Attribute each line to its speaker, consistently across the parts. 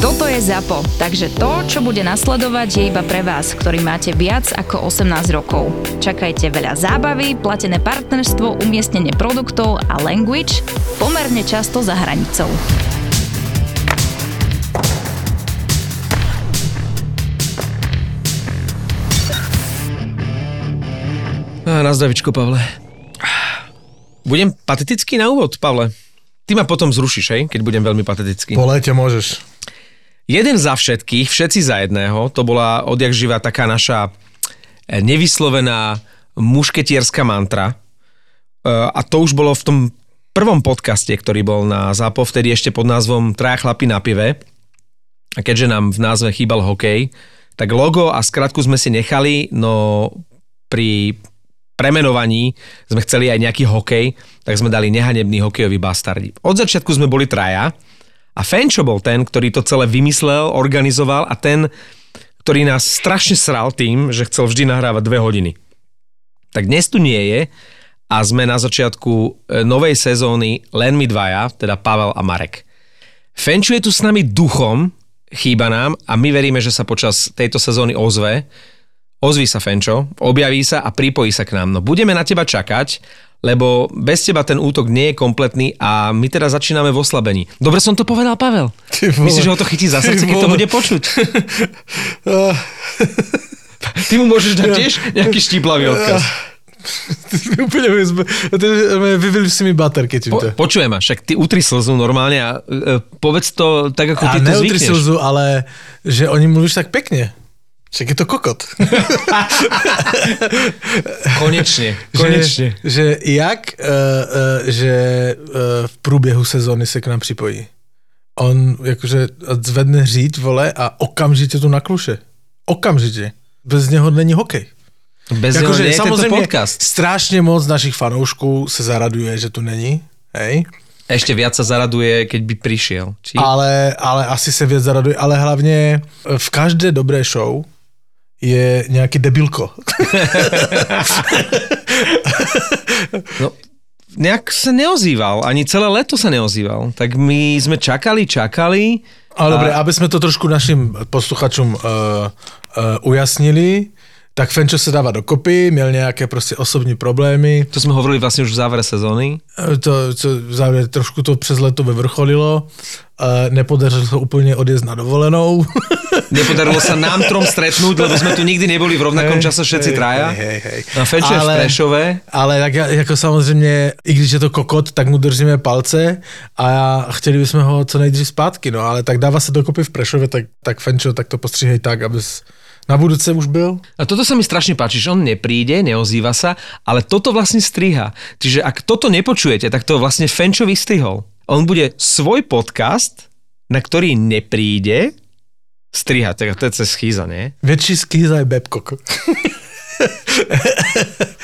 Speaker 1: Toto je ZAPO, takže to, čo bude nasledovať, je iba pre vás, ktorý máte viac ako 18 rokov. Čakajte veľa zábavy, platené partnerstvo, umiestnenie produktov a language pomerne často za hranicou.
Speaker 2: Na zdravičko, Pavle. Budem patetický na úvod, Pavle. Ty ma potom zrušíš, hej, keď budem veľmi patetický.
Speaker 3: Po lete môžeš.
Speaker 2: Jeden za všetkých, všetci za jedného, to bola odjak živa taká naša eh, nevyslovená mušketierská mantra. Eh, A to už bolo v tom prvom podcaste, ktorý bol na ZAPO, vtedy ešte pod názvom Traja chlapi na pive. A keďže nám v názve chýbal hokej, tak logo a skratku sme si nechali, no pri premenovaní sme chceli aj nejaký hokej, tak sme dali nehanebný hokejový bastardi. Od začiatku sme boli traja a Fenčo bol ten, ktorý to celé vymyslel, organizoval a ten, ktorý nás strašne sral tým, že chcel vždy nahrávať dve hodiny. Tak dnes tu nie je a sme na začiatku e, novej sezóny len my dvaja, teda Pavel a Marek. Fenčo je tu s nami duchom, chýba nám a my veríme, že sa počas tejto sezóny ozve. Ozví sa Fenčo, objaví sa a pripojí sa k nám. No budeme na teba čakať, lebo bez teba ten útok nie je kompletný a my teda začíname v oslabení. Dobre som to povedal, Pavel. Myslíš, že ho to chytí za srdce, keď to bude počuť? Ty mu môžeš dať tiež nejaký štíplavý odkaz.
Speaker 3: úplne. Vyvili si mi baterky
Speaker 2: Po,
Speaker 3: týmto.
Speaker 2: počujem ma, však ty utri slzu normálne a e, povedz to tak, ako
Speaker 3: A
Speaker 2: ty to zvykneš.
Speaker 3: slzu, ale že o ním mluvíš tak pekne. Však je to kokot.
Speaker 2: Konečne, konečne.
Speaker 3: Že, že jak, uh, uh, že uh, v průběhu sezóny se k nám připojí. On jakože zvedne říť, vole, a okamžitě tu nakluše. Okamžitě. Bez něho není hokej.
Speaker 2: Bez nie je tento podcast.
Speaker 3: strašně moc našich fanoušků se zaraduje, že tu není. Hej?
Speaker 2: Ešte viac sa zaraduje, keď by prišiel. Či?
Speaker 3: Ale, ale asi se věc zaraduje, ale hlavně v každé dobré show je nějaký debilko.
Speaker 2: No, nejak sa neozýval, ani celé leto sa neozýval. Tak my sme čakali, čakali.
Speaker 3: Ale dobre, aby sme to trošku našim posluchačům uh, uh, ujasnili, tak Fenčo se dává dokopy, měl nějaké prostě osobní problémy,
Speaker 2: To sme hovorili vlastne už v závere sezóny.
Speaker 3: Eh, to, to závěr, trošku to přes leto vyvrcholilo, uh, nepodařilo se úplně odjezd na dovolenou.
Speaker 2: Nepodarilo sa nám trom stretnúť, lebo sme tu nikdy neboli v rovnakom čase všetci traja.
Speaker 3: hej, hej, hej.
Speaker 2: A Fenčo je v
Speaker 3: Ale-
Speaker 2: Prešove.
Speaker 3: Ale tak ja- jako samozřejmě, i když je to kokot, tak mu držíme palce a chtěli bychom ho co nejdřív zpátky, no ale tak dává se dokopy v Prešově, tak, tak Fenčo, tak to postříhej tak, abys na budúce už byl.
Speaker 2: A toto sa mi strašne páči, že on nepríde, neozýva sa, ale toto vlastne striha. Čiže ak toto nepočujete, tak to vlastne Fenčo vystrihol. On bude svoj podcast, na ktorý nepríde, strihať. Tak to je cez schýza, nie?
Speaker 3: Větší skýza je Babcock.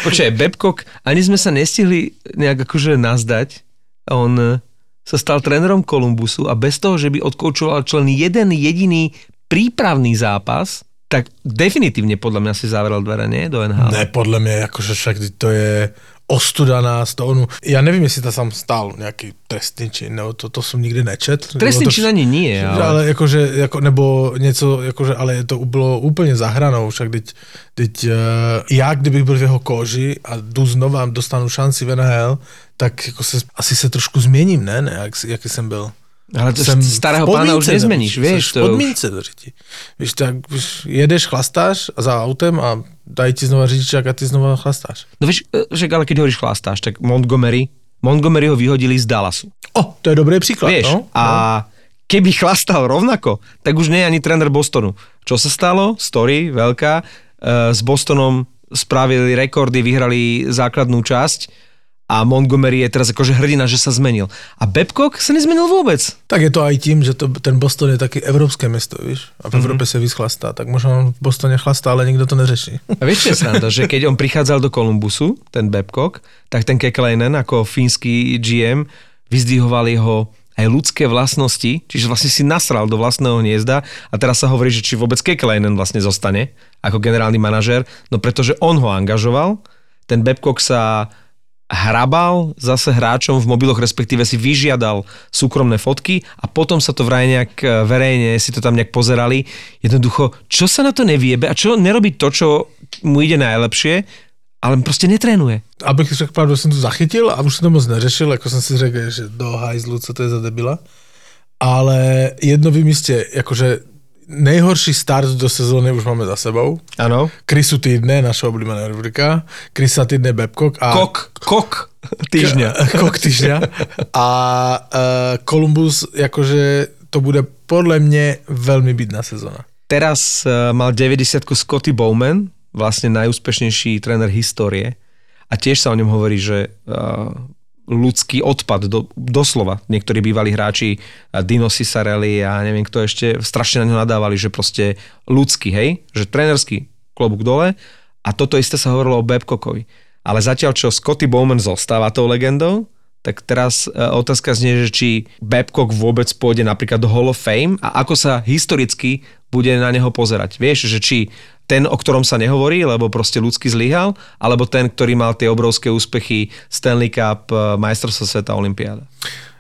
Speaker 2: Počkaj, Babcock, ani sme sa nestihli nejak akože nazdať. On eh, sa stal trénerom Kolumbusu a bez toho, že by odkoučoval člen jeden jediný prípravný zápas, tak definitívne podľa mňa si zavrel dvere, nie? Do NHL.
Speaker 3: Ne, podle mě, jakože však to je ostuda na Stonu. Já nevím, jestli to tam stál nějaký trestný čin, nebo to, to jsem nikdy nečet.
Speaker 2: Trestný
Speaker 3: to
Speaker 2: čin ani nie,
Speaker 3: ale...
Speaker 2: ale...
Speaker 3: jakože, jako, nebo něco, jakože, ale to bylo úplně za hranou, však teď, teď uh, já, kdybych byl v jeho kóži a jdu znova, dostanu šanci v NHL, tak jako se, asi se trošku změním, ne, ne, jak, jaký jsem byl.
Speaker 2: Ale to
Speaker 3: Jsem
Speaker 2: starého
Speaker 3: v
Speaker 2: pána už nezmeníš, vieš.
Speaker 3: v
Speaker 2: To už...
Speaker 3: podmínce do řiti. Víš, tak víš, jedeš, chlastáš za autem a dají ti znova řidičák a ty znova chlastáš.
Speaker 2: No e, že ale keď hovoríš chlastáš, tak Montgomery, Montgomery ho vyhodili z Dallasu.
Speaker 3: O, to je dobrý příklad,
Speaker 2: Vieš,
Speaker 3: no.
Speaker 2: a keby chlastal rovnako, tak už nie je ani tréner Bostonu. Čo sa stalo? Story veľká. E, S Bostonom spravili rekordy, vyhrali základnú časť a Montgomery je teraz akože hrdina, že sa zmenil. A Babcock sa nezmenil vôbec.
Speaker 3: Tak je to aj tím, že to, ten Boston je taky evropské město, víš? A v Evropě se víc chlastá, tak možná on v Bostoně chlastá, ale nikdo to neřeší.
Speaker 2: A vieš, čo je sranda, že keď on prichádzal do Kolumbusu, ten Babcock, tak ten Kekleinen ako fínsky GM vyzdvihoval jeho aj ľudské vlastnosti, čiže vlastne si nasral do vlastného hniezda a teraz sa hovorí, že či vôbec Kekleinen vlastne zostane ako generálny manažér, no pretože on ho angažoval, ten Babcock sa hrabal zase hráčom v mobiloch, respektíve si vyžiadal súkromné fotky a potom sa to vraj nejak e, verejne, si to tam nejak pozerali. Jednoducho, čo sa na to neviebe a čo nerobí to, čo mu ide najlepšie, ale prostě netrénuje.
Speaker 3: Abych řekl pravdu, jsem to zachytil a už jsem to moc neřešil, jako jsem si řekl, že do hajzlu, co to je za debila. Ale jedno vím jistě, jakože nejhorší start do sezóny už máme za sebou.
Speaker 2: Ano.
Speaker 3: Krisu týdne, naša oblíbená rubrika. Krisa týdne Babcock. A
Speaker 2: Kok, kok týždňa.
Speaker 3: Kok týždňa. A uh, Columbus, jakože to bude podle mě velmi bitná sezóna.
Speaker 2: Teraz uh, mal 90 Scotty Bowman, vlastne najúspešnejší tréner histórie. A tiež sa o ňom hovorí, že uh, ľudský odpad, do, doslova. Niektorí bývalí hráči, uh, Dino Ciccarelli a neviem kto ešte, strašne na ňo nadávali, že proste ľudský, hej? Že trénerský klobúk dole. A toto isté sa hovorilo o Babcockovi. Ale zatiaľ, čo Scotty Bowman zostáva tou legendou, tak teraz e, otázka znie, že či Babcock vôbec pôjde napríklad do Hall of Fame a ako sa historicky bude na neho pozerať. Vieš, že či ten, o ktorom sa nehovorí, lebo proste ľudský zlyhal, alebo ten, ktorý mal tie obrovské úspechy Stanley Cup, e, majstrovstvo sveta, Olympiáda.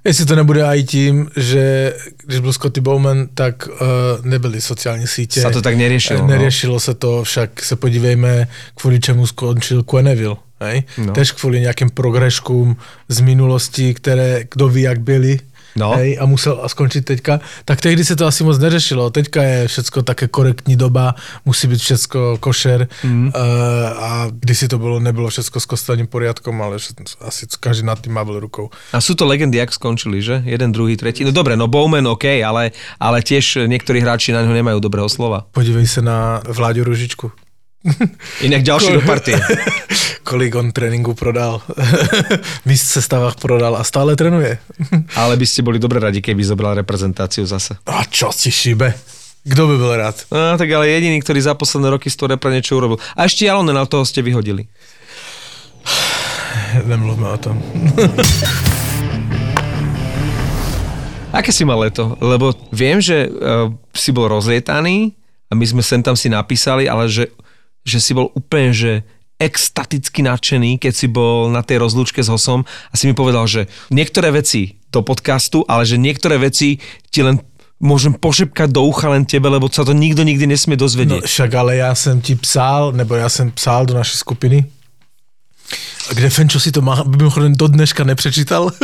Speaker 3: Jestli to nebude i tím, že když byl Scotty Bowman, tak uh, nebyly sociální sítě.
Speaker 2: Sa to tak neriešilo.
Speaker 3: Eh, Neriešilo se to, však se podívejme, kvůli čemu skončil Quenneville. Hej?
Speaker 2: No.
Speaker 3: Tež kvůli nějakým progreškům z minulosti, které kdo ví, jak byly.
Speaker 2: No.
Speaker 3: Hej, a musel a skončit teďka. Tak tehdy se to asi moc neřešilo. Teďka je všecko také korektní doba, musí být všecko košer. Mm. Uh, a kdysi to bylo, nebylo všecko s kostelným poriadkom, ale že- asi každý nad tým mával rukou.
Speaker 2: A sú to legendy, jak skončili, že? Jeden, druhý, tretí. No dobre, no Bowman OK, ale, ale tiež niektorí hráči na ňo nemajú dobrého slova.
Speaker 3: Podívej se na Vláďu Ružičku.
Speaker 2: Inak ďalší do partie.
Speaker 3: Kolik on tréninku prodal. Míst v sestavách prodal a stále trénuje.
Speaker 2: Ale by ste boli dobre radi, keby zobral reprezentáciu zase.
Speaker 3: A čo si šibe? Kdo by byl rád?
Speaker 2: No, tak ale jediný, ktorý za posledné roky z toho repre niečo urobil. A ešte Jalonen, ale toho ste vyhodili.
Speaker 3: Nemluvme o tom.
Speaker 2: Aké si mal leto? Lebo viem, že uh, si bol rozlietaný a my sme sem tam si napísali, ale že, že si bol úplne, že extaticky nadšený, keď si bol na tej rozlúčke s Hosom a si mi povedal, že niektoré veci do podcastu, ale že niektoré veci ti len môžem pošepkať do ucha len tebe, lebo sa to nikto nikdy nesmie
Speaker 3: No
Speaker 2: dozvedieť.
Speaker 3: však ale já jsem ti psal, nebo já jsem psal do naší skupiny, kde Fenčo si to má, mimochodem do dneška nepřečítal.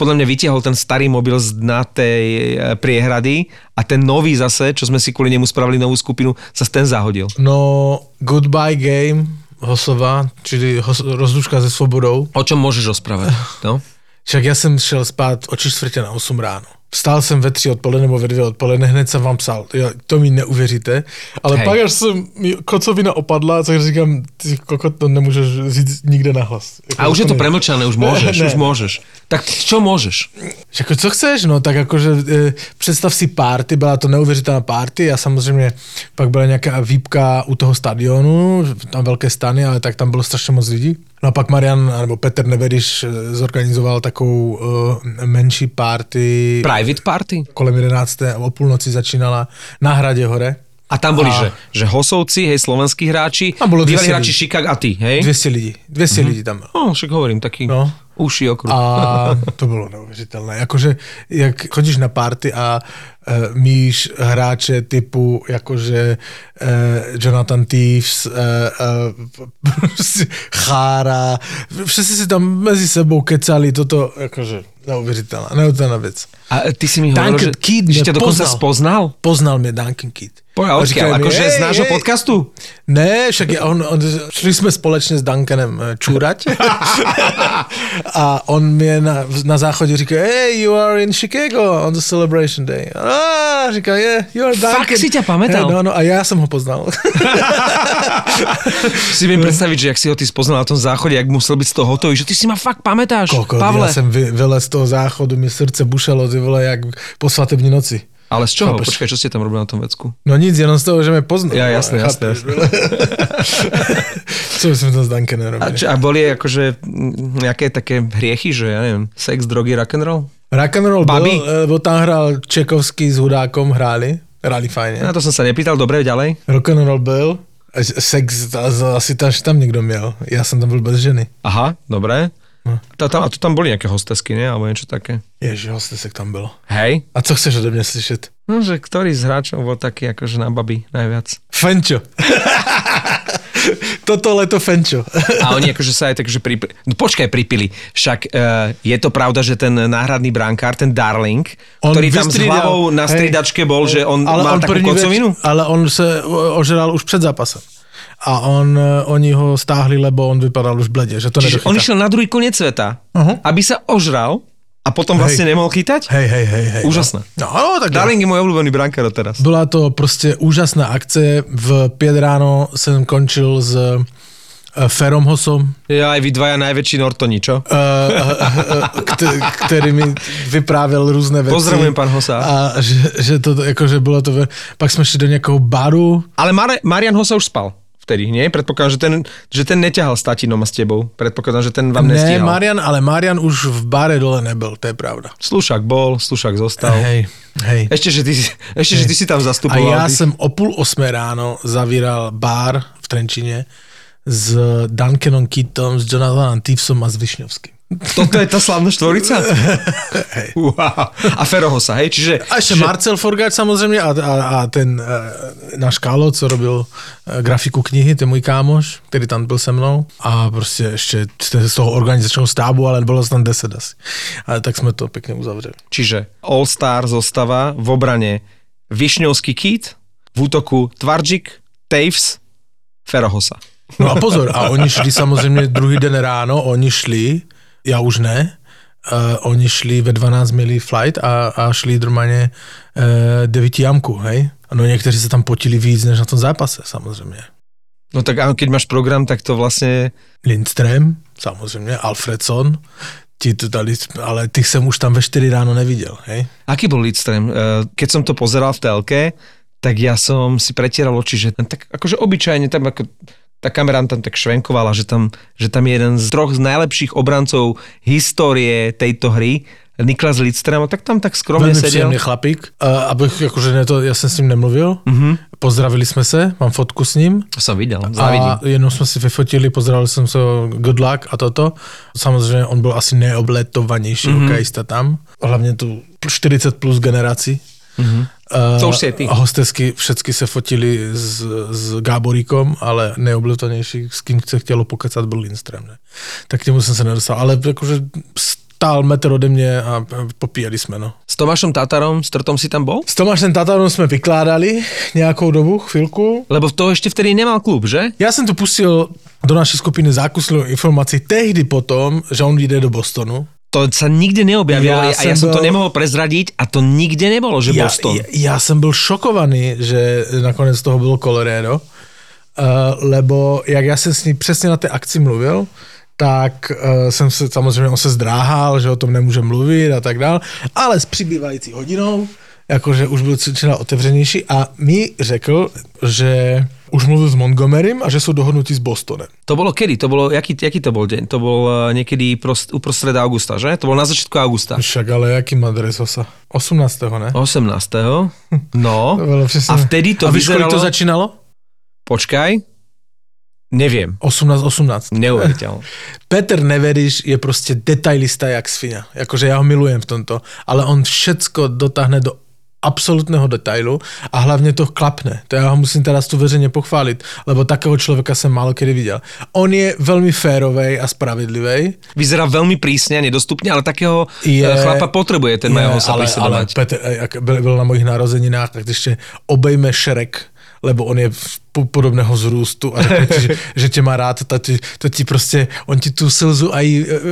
Speaker 2: Podľa mňa vytiahol ten starý mobil z dna tej e, priehrady a ten nový zase, čo sme si kvôli nemu spravili novú skupinu, sa ten zahodil.
Speaker 3: no, goodbye game Hosova, čili hos, rozlučka se svobodou.
Speaker 2: O čom môžeš rozprávať? No?
Speaker 3: Však já jsem šel spát o či čtvrtě na 8 ráno. Vstal jsem ve tři odpoledne nebo ve dvě odpoledne, hned jsem vám psal. Jo, to mi neuvěříte. Ale
Speaker 2: Hej.
Speaker 3: Pak, až jsem kocovina opadla, tak říkám, ty kokot, to nemůžeš říct nikde nahlas. Jako
Speaker 2: A už je to premlčané, už môžeš,
Speaker 3: Ne.
Speaker 2: už môžeš. Tak čo môžeš?
Speaker 3: Jako co chceš, no, tak jakože e, představ si party, byla to neuvěřitelná party a samozřejmě pak byla nějaká výpka u toho stadionu, tam velké stany, ale tak tam bylo strašně moc lidí. No a pak Marian, nebo Petr Nevediš e, zorganizoval takovou e, menší party.
Speaker 2: Private party?
Speaker 3: kolem 11. a o půlnoci začínala na Hradě hore.
Speaker 2: A tam boli,
Speaker 3: A-
Speaker 2: že, že Hosovci, hej, slovenskí hráči,
Speaker 3: A bolo
Speaker 2: bývalí
Speaker 3: 200
Speaker 2: hráči
Speaker 3: ľudí.
Speaker 2: Chicago a ty, hej?
Speaker 3: 200 lidí, 200 lidí tam bylo.
Speaker 2: No, však hovorím, taký no. Uší okruh.
Speaker 3: A to bylo neuvěřitelné. Jakože, jak chodíš na party a uh, míš hráče typu, jakože uh, Jonathan Thieves, uh, uh, Chára, všetci si tam mezi sebou kecali, toto, jakože neuvěřitelná, neuvěřitelná věc.
Speaker 2: A ty si mi hovoril, že,
Speaker 3: Keith
Speaker 2: že ťa dokonca
Speaker 3: poznal.
Speaker 2: spoznal?
Speaker 3: Poznal mě Duncan Keith.
Speaker 2: Poďa,
Speaker 3: A
Speaker 2: odkiaľ?
Speaker 3: mi,
Speaker 2: Akože z
Speaker 3: "Hej,
Speaker 2: nášho
Speaker 3: hej."
Speaker 2: podcastu?
Speaker 3: Ne, však je on, on, šli jsme společně s Duncanem eh, čůrať a on mě na, na záchodě říká, hey, you are in Chicago on the celebration day. A říká, je, you're Duncan.
Speaker 2: si ťa pamätal?
Speaker 3: Hej, no, no, a ja som ho poznal.
Speaker 2: Si viem predstaviť, že ak si ho ty spoznal na tom záchode, jak musel byť z toho hotový, že ty si ma fakt pamätáš,
Speaker 3: Koko,
Speaker 2: Pavle.
Speaker 3: ja som vylez z toho záchodu, mi srdce bušalo, ty vole, jak po svatební noci.
Speaker 2: Ale z čoho?
Speaker 3: Chápeš?
Speaker 2: Počkaj, čo ste tam robili na tom vecku?
Speaker 3: No nic, jenom z toho, že me poznal.
Speaker 2: Ja, jasné, jasné,
Speaker 3: by sme to s Duncanem
Speaker 2: A,
Speaker 3: robili?
Speaker 2: či, a boli akože mm, nejaké také hriechy, že ja neviem, sex, drogy, rock'n'roll?
Speaker 3: Rock'n'roll
Speaker 2: Babi?
Speaker 3: byl, lebo tam hral Čekovský s Hudákom, hráli, hráli fajne.
Speaker 2: Na to som sa nepýtal, dobre, ďalej.
Speaker 3: Rock'n'roll byl, a sex a- a- asi tam, tam někdo měl. Já jsem tam byl bez ženy.
Speaker 2: Aha, dobre.
Speaker 3: No.
Speaker 2: A tam, a to tam boli nejaké hostesky, nie? Alebo niečo také.
Speaker 3: Ježi, hostesek tam bylo.
Speaker 2: Hej?
Speaker 3: A co chceš ode mě slyšet?
Speaker 2: No, že ktorý z hráčov bol taký akože na baby najviac?
Speaker 3: Fenčo. Toto leto Fenčo.
Speaker 2: A oni akože sa aj takže pripili. No počkaj, pripili. Však uh, je to pravda, že ten náhradný brankár, ten Darling,
Speaker 3: On
Speaker 2: ktorý tam s hlavou na
Speaker 3: Hej.
Speaker 2: stridačke bol, že on
Speaker 3: ale
Speaker 2: mal
Speaker 3: on
Speaker 2: takú kocovinu?
Speaker 3: Věc, ale on se o- ožral už před zápasem. A on, eh, oni ho stáhli, lebo on vypadal už bledě, že to
Speaker 2: Čiže
Speaker 3: nedochytá.
Speaker 2: on išiel na druhý koniec sveta,
Speaker 3: Aha.
Speaker 2: aby sa ožral a potom vlastne
Speaker 3: Hej.
Speaker 2: nemohol chytať?
Speaker 3: Hej, hej, hej, hej.
Speaker 2: Úžasné.
Speaker 3: No, no tak
Speaker 2: Darling je môj obľúbený brankár teraz.
Speaker 3: Byla to prostě úžasná akce. V pět ráno jsem končil s eh, Ferom Hosom,
Speaker 2: Ja aj vy dvaja najväčší Nortoni, čo?
Speaker 3: kte- který mi vyprávěl různé věci.
Speaker 2: Pozdravujem, pan Hosa.
Speaker 3: A že, že to, jakože bylo to, pak jsme šli do nějakého baru,
Speaker 2: Ale Mar- Marian Hosa už spal vtedy, nie? Predpokladám, že ten, že ten neťahal s tatinom a s tebou. Predpokladám, že ten vám
Speaker 3: ne
Speaker 2: nestíhal.
Speaker 3: Marian, ale Marian už v bare dole nebyl, to je pravda.
Speaker 2: Slušák bol, Slušák zostal.
Speaker 3: Hej, hej.
Speaker 2: Ešte, že ty, ešte, že ty si tam
Speaker 3: A
Speaker 2: zastupoval.
Speaker 3: já
Speaker 2: ty-
Speaker 3: jsem o půl osmé ráno zavíral bar v Trenčině s Duncanom Keatom, s Jonathanem Tivesom a s Višňovským.
Speaker 2: Toto je tá slavná štvorica?
Speaker 3: Hej.
Speaker 2: wow. A Ferohosa, hej? Čiže,
Speaker 3: A ještě
Speaker 2: čiže
Speaker 3: Marcel Forgáč samozřejmě a, a, a ten e, náš Kálo, co robil e, grafiku knihy, ten můj kámoš, který tam byl se mnou a prostě ještě z toho organizačního stábu, ale nás tam 10 asi. Ale tak jsme to pěkně uzavřeli.
Speaker 2: čiže All-Star zostava v obrane Višňovský Kít, v útoku Tvardžik, Taves, Ferohosa.
Speaker 3: No a pozor, a oni šli samozřejmě druhý den ráno, oni šli, já už ne, uh, oni šli ve 12 milí flight a, a šli normálně uh, 9 jamku, hej? No někteří se tam potili víc než na tom zápase, samozřejmě.
Speaker 2: No tak áno, keď máš program, tak to vlastne...
Speaker 3: Lindström, samozřejmě, Alfredson, ti to dali, ale těch jsem už tam ve 4 ráno neviděl, hej?
Speaker 2: Aký bol Lidström? Eh, Keď som to pozeral v telke, tak ja som si pretieral oči, že ten tak akože obyčajne tam ako tá kamera tam tak švenkovala, že tam, že tam je jeden z troch z najlepších obrancov histórie tejto hry, Niklas Lidström, a tak tam tak skromne
Speaker 3: Velmi
Speaker 2: sedel.
Speaker 3: příjemný chlapík, uh, abych jakože ne to, já jsem s ním nemluvil, mm-hmm. pozdravili jsme se, mám fotku s ním,
Speaker 2: To som videl, závidím.
Speaker 3: A jenom jsme si vyfotili, pozdravili jsem se good luck a toto. Samozřejmě on byl asi neobletovanější mm-hmm. hokejista tam. Hlavně tu 40 plus generací. Mm-hmm.
Speaker 2: To už si aj ty.
Speaker 3: A hostesky všetky se fotili s, s Gáboríkom, ale neobletovanější, s kým se chtělo pokecat, byl Lindström. Ne? Tak k němu jsem se nedostal. Ale jakože stál metr ode mě a popíjeli jsme. No.
Speaker 2: S Tomášom Tatarom, s Trtom si tam bol?
Speaker 3: S Tomášem Tatarom jsme vykládali nějakou dobu, chvilku.
Speaker 2: Lebo to ešte vtedy nemal klub, že?
Speaker 3: Já jsem tu pustil do naší skupiny zákuslnou informaci tehdy potom, že on jde do Bostonu.
Speaker 2: To sa nikde neobjavilo
Speaker 3: Ja
Speaker 2: a ja
Speaker 3: som
Speaker 2: som to
Speaker 3: bol-
Speaker 2: nemohol prezradiť a to nikde nebolo, že
Speaker 3: Já,
Speaker 2: Boston.
Speaker 3: já, já jsem byl šokovaný, že nakonec toho bylo Colorado, uh, lebo jak já jsem s ní přesně na té akci mluvil, tak uh, jsem se, samozřejmě on se zdráhal, že o tom nemůže mluvit a tak dál, ale s přibývající hodinou, jakože už byl čela otevřenější a mi řekl, že už mluvil s Montgomerym a že jsou dohodnutí s Bostonem.
Speaker 2: To bolo kedy? To bolo, jaký, jaký to bol deň? To bol eh, niekedy prost, uprostred augusta, že? To bol na začiatku augusta.
Speaker 3: Však ale jaký má dres osa? 18. ne?
Speaker 2: 18. No. A vtedy to
Speaker 3: a víš, kolik
Speaker 2: vyzeralo...
Speaker 3: to začínalo?
Speaker 2: Počkaj. Neviem.
Speaker 3: 18, 18.
Speaker 2: Neuveriteľné.
Speaker 3: Petr Neveriš je prostě detailista jak svinia. Jakože já ho milujem v tomto, ale on všecko dotáhne do absolutného detailu a hlavně to klapne. To já ho musím teda tu veřejně pochválit, lebo takého člověka jsem málo kedy viděl. On je velmi férovej a spravedlivý.
Speaker 2: Vyzerá veľmi prísne a nedostupne, ale takého
Speaker 3: Je-
Speaker 2: je, chlapa potrebuje ten sa
Speaker 3: ale, ale. Petr, eh, jak byl, byl na mojich narozeninách, tak ještě obejme Šrek, lebo on je podobného zrůstu a řekne ti, že, že tě má rád, to ti, to ti prostě, on ti tu slzu a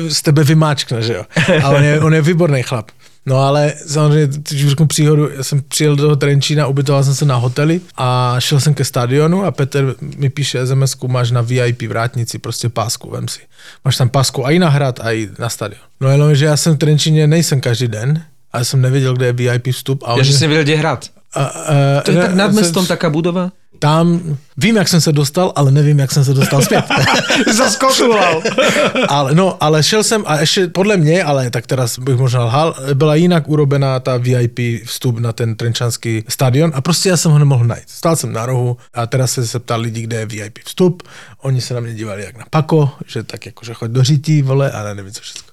Speaker 3: z tebe vymáčkne, že jo. A on je, on je výborný chlap. No ale samozřejmě, když řeknu příhodu, já jsem přijel do toho Trenčína, ubytoval jsem se na hoteli a šel jsem ke stadionu a Petr mi píše sms máš na VIP vrátnici, prostě pásku, vem si. Máš tam pásku i na hrad, i na stadion. No jenom, že já jsem v Trenčíně nejsem každý den, ale jsem nevěděl, kde je VIP vstup. A
Speaker 2: Ja,
Speaker 3: oni-
Speaker 2: že si nevedel, kde hrať.
Speaker 3: a, a,
Speaker 2: To je tak nad mestom taká budova?
Speaker 3: Tam vím, jak jsem se dostal, ale nevím, jak jsem se dostal zpět.
Speaker 2: Zaskotulal.
Speaker 3: ale, no, ale šel jsem a ještě podle mě, ale tak teraz bych možná lhal, byla jinak urobená ta VIP vstup na ten trenčanský stadion a prostě já jsem ho nemohl najít. Stál jsem na rohu a teraz se zeptal lidí, kde je VIP vstup. Oni se na mě dívali jak na pako, že tak jako, že choď do řití, vole, a nevím co všechno.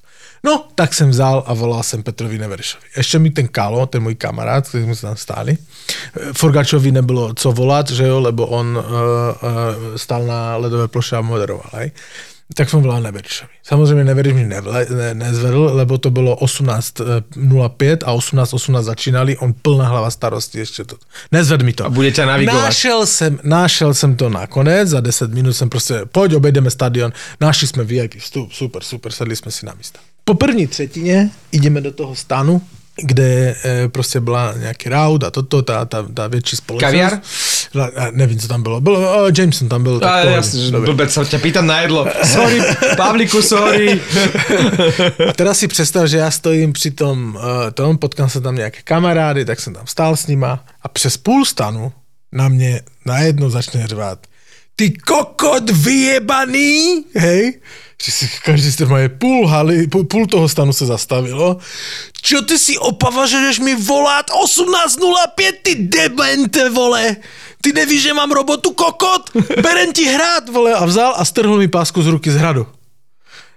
Speaker 3: No, tak jsem vzal a volal jsem Petrovi Neveršovi. Ještě mi ten Kalo, ten můj kamarád, který jsme se tam stáli, eh, Forgačovi nebylo co volat, že jo, lebo on uh, uh, stál na ledové ploše a moderoval, hej. Tak jsem volal Neveršovi. Samozřejmě Neveriš mi nevle, ne, nezvedl, lebo to bylo 18.05 a 18.18 začínali, on plná hlava starosti ještě to. Nezved mi to.
Speaker 2: A bude ťa navigovať.
Speaker 3: Našel jsem, našel jsem to nakonec, za 10 minut jsem prostě, pojď obejdeme stadion, našli jsme VIP vstup, super, super, sedli jsme si na místa. Po první třetině jdeme do toho stanu, kde e, prostě byla nějaký raud a toto, ta, ta, ta větší společnost.
Speaker 2: Kaviar?
Speaker 3: A nevím, co tam bylo. bylo uh, Jameson tam byl.
Speaker 2: A
Speaker 3: tak pohodě.
Speaker 2: jasne, blbec sa ťa pýtam na jedlo. Sorry, Pavliku, sorry.
Speaker 3: A teraz si představ, že já stojím při tom, uh, tom, potkám se tam nějaké kamarády, tak jsem tam stál s nima a přes půl stanu na mě najednou začne řvát. Ty kokot vyjebaný, hej? Že si každý z toho je půl haly, půl, půl toho stanu se zastavilo. Čo ty si opavažuješ mi volát 18.05, ty demente, vole? Ty nevíš, že mám robotu kokot? Berem ti hrát, vole. A vzal a strhl mi pásku z ruky z hradu.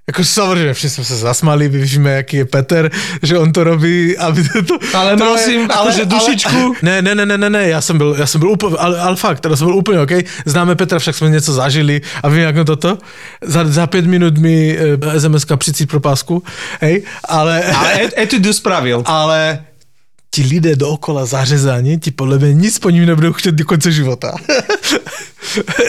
Speaker 3: Jako samozřejmě, všichni jsme se zasmali, my víme, jaký je Peter, že on to robí, aby to... to
Speaker 2: Ale
Speaker 3: to
Speaker 2: mal
Speaker 3: je-
Speaker 2: si akože dušičku.
Speaker 3: Ne, ne, ne, ne, ne, ne, já jsem byl, já jsem byl úplně, ale, ale fakt, teda jsem byl úplně OK. Známe Petra, však jsme něco zažili a vím, jak on toto. Za, za pět minut mi e, SMS-ka přicít pro pásku, hej, ale...
Speaker 2: Ale et- etudu spravil.
Speaker 3: ale ti lidé dookola zařezaní, ti podle mě nic po ním nebudou chtět do konce života.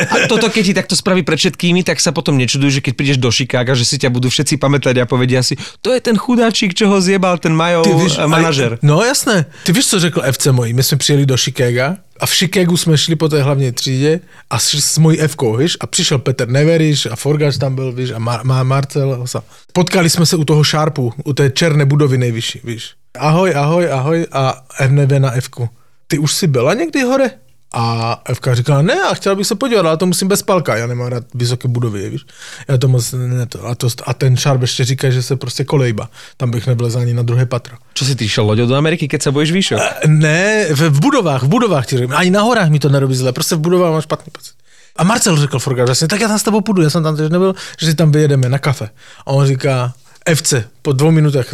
Speaker 2: A toto, keď ti takto spraví pred všetkými, tak sa potom nečuduj, že keď prídeš do Chicaga, že si ťa budú všetci pamätať a povedia si, to je ten chudáčik, čo ho zjebal ten Majov eh, manažer.
Speaker 3: aj- No jasné. Ty víš, co řekl FC mojí? My jsme přijeli do Chicaga a v Chicagu jsme šli po té hlavní třídě a šli s mojí Fkou, víš? A přišel Petr Neveriš a Forgač tam byl, víš? A Mar- Mar- Marcel. Potkali jsme se u toho Sharpu, u té černé budovy nejvyšší, víš? Ahoj, ahoj, ahoj a FNB na Fku. Ty už jsi byla někdy hore? A FK říkala, ne, a chtěla bych se podívat, ale to musím bez palka, já nemám rád vysoké budovy, víš. Já to moc ne to. A, to, a ten Sharp ještě říká, že se prostě kolejba. Tam bych nevlezl ani na druhé patro.
Speaker 2: Čo si ty išiel loďou do Ameriky, keď sa bojíš výšok?
Speaker 3: Ne, v, v budovách, v budovách ti řeknu. Ani na horách mi to nerobí zle, prostě v budovách mám špatný pocit. A Marcel řekl Forga, vlastně, tak já tam s tebou půjdu, já jsem tam teď nebyl, že si tam vyjedeme na kafe. A on říká, FC, po dvou minutách,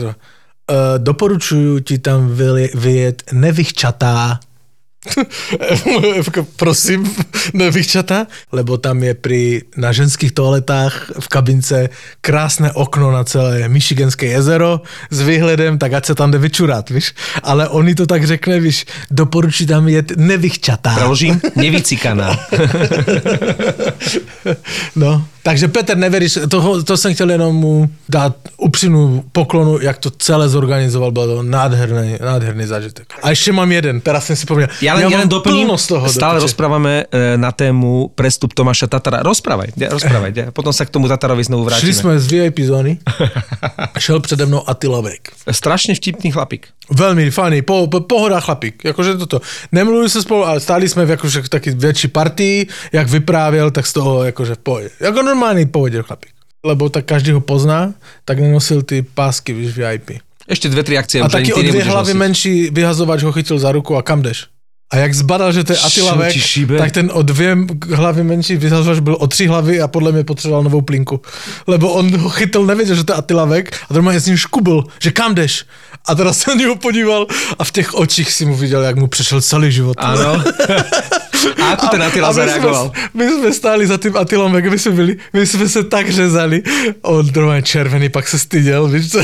Speaker 3: uh, doporučuju ti tam vyje- vyjet nevychčatá. Prosím, nevychčatá, lebo tam je pri, na ženských toaletách v kabince krásné okno na celé Michiganské jezero s výhledem, tak ať se tam jde vyčurat, víš. Ale oni to tak řekne, víš, doporučí tam jet nevychčatá.
Speaker 2: Preložím? Nevycikaná.
Speaker 3: No, takže Petr, neveríš, to, to jsem chtěl jenom mu dát upřímnou poklonu, jak to celé zorganizoval, byl to nádherný, nádherný zážitek. A ještě mám jeden, teraz jsem si pomněl.
Speaker 2: Ja len, ja len doplním,
Speaker 3: z toho.
Speaker 2: stále
Speaker 3: piče.
Speaker 2: rozprávame e, na tému prestup Tomáša Tatara. Rozprávaj, de, rozprávaj. De. Potom sa k tomu Tatarovi znovu vrátime.
Speaker 3: Šli jsme z VIP zóny, šel přede mnou Attila Vek.
Speaker 2: Strašne vtipný chlapík.
Speaker 3: Velmi fajný, po, po, pohoda chlapík, jakože toto. Nemluvili se spolu, ale stáli jsme v jakože v taky větší partii, jak vyprávěl, tak z toho jakože v. Jako normální pohodě chlapík. Lebo tak každý ho pozná, tak nenosil ty pásky, víš, VIP.
Speaker 2: Ešte dve, tri akcie.
Speaker 3: A
Speaker 2: ty
Speaker 3: o
Speaker 2: nebudeš
Speaker 3: hlavy
Speaker 2: nosiť.
Speaker 3: menší vyhazovač ho chytil za ruku a kam jdeš? A jak zbadal, že to je Attila Vek, tak ten o dvě hlavy menší vyhazovač byl o tři hlavy a podle mě potřeboval novou plinku. Lebo on ho chytil, nevěděl, že to je Attila Vek a normálně s ním škubl, že kam jdeš? A teda se na něho podíval a v těch očích si mu viděl, jak mu přešel celý život.
Speaker 2: Áno. A ako ten Attila
Speaker 3: a my
Speaker 2: zareagoval?
Speaker 3: Jsme, my jsme stáli za tím Attilom, jak my jsme byli, my jsme se tak řezali. On normálně červený, pak se styděl, víš co?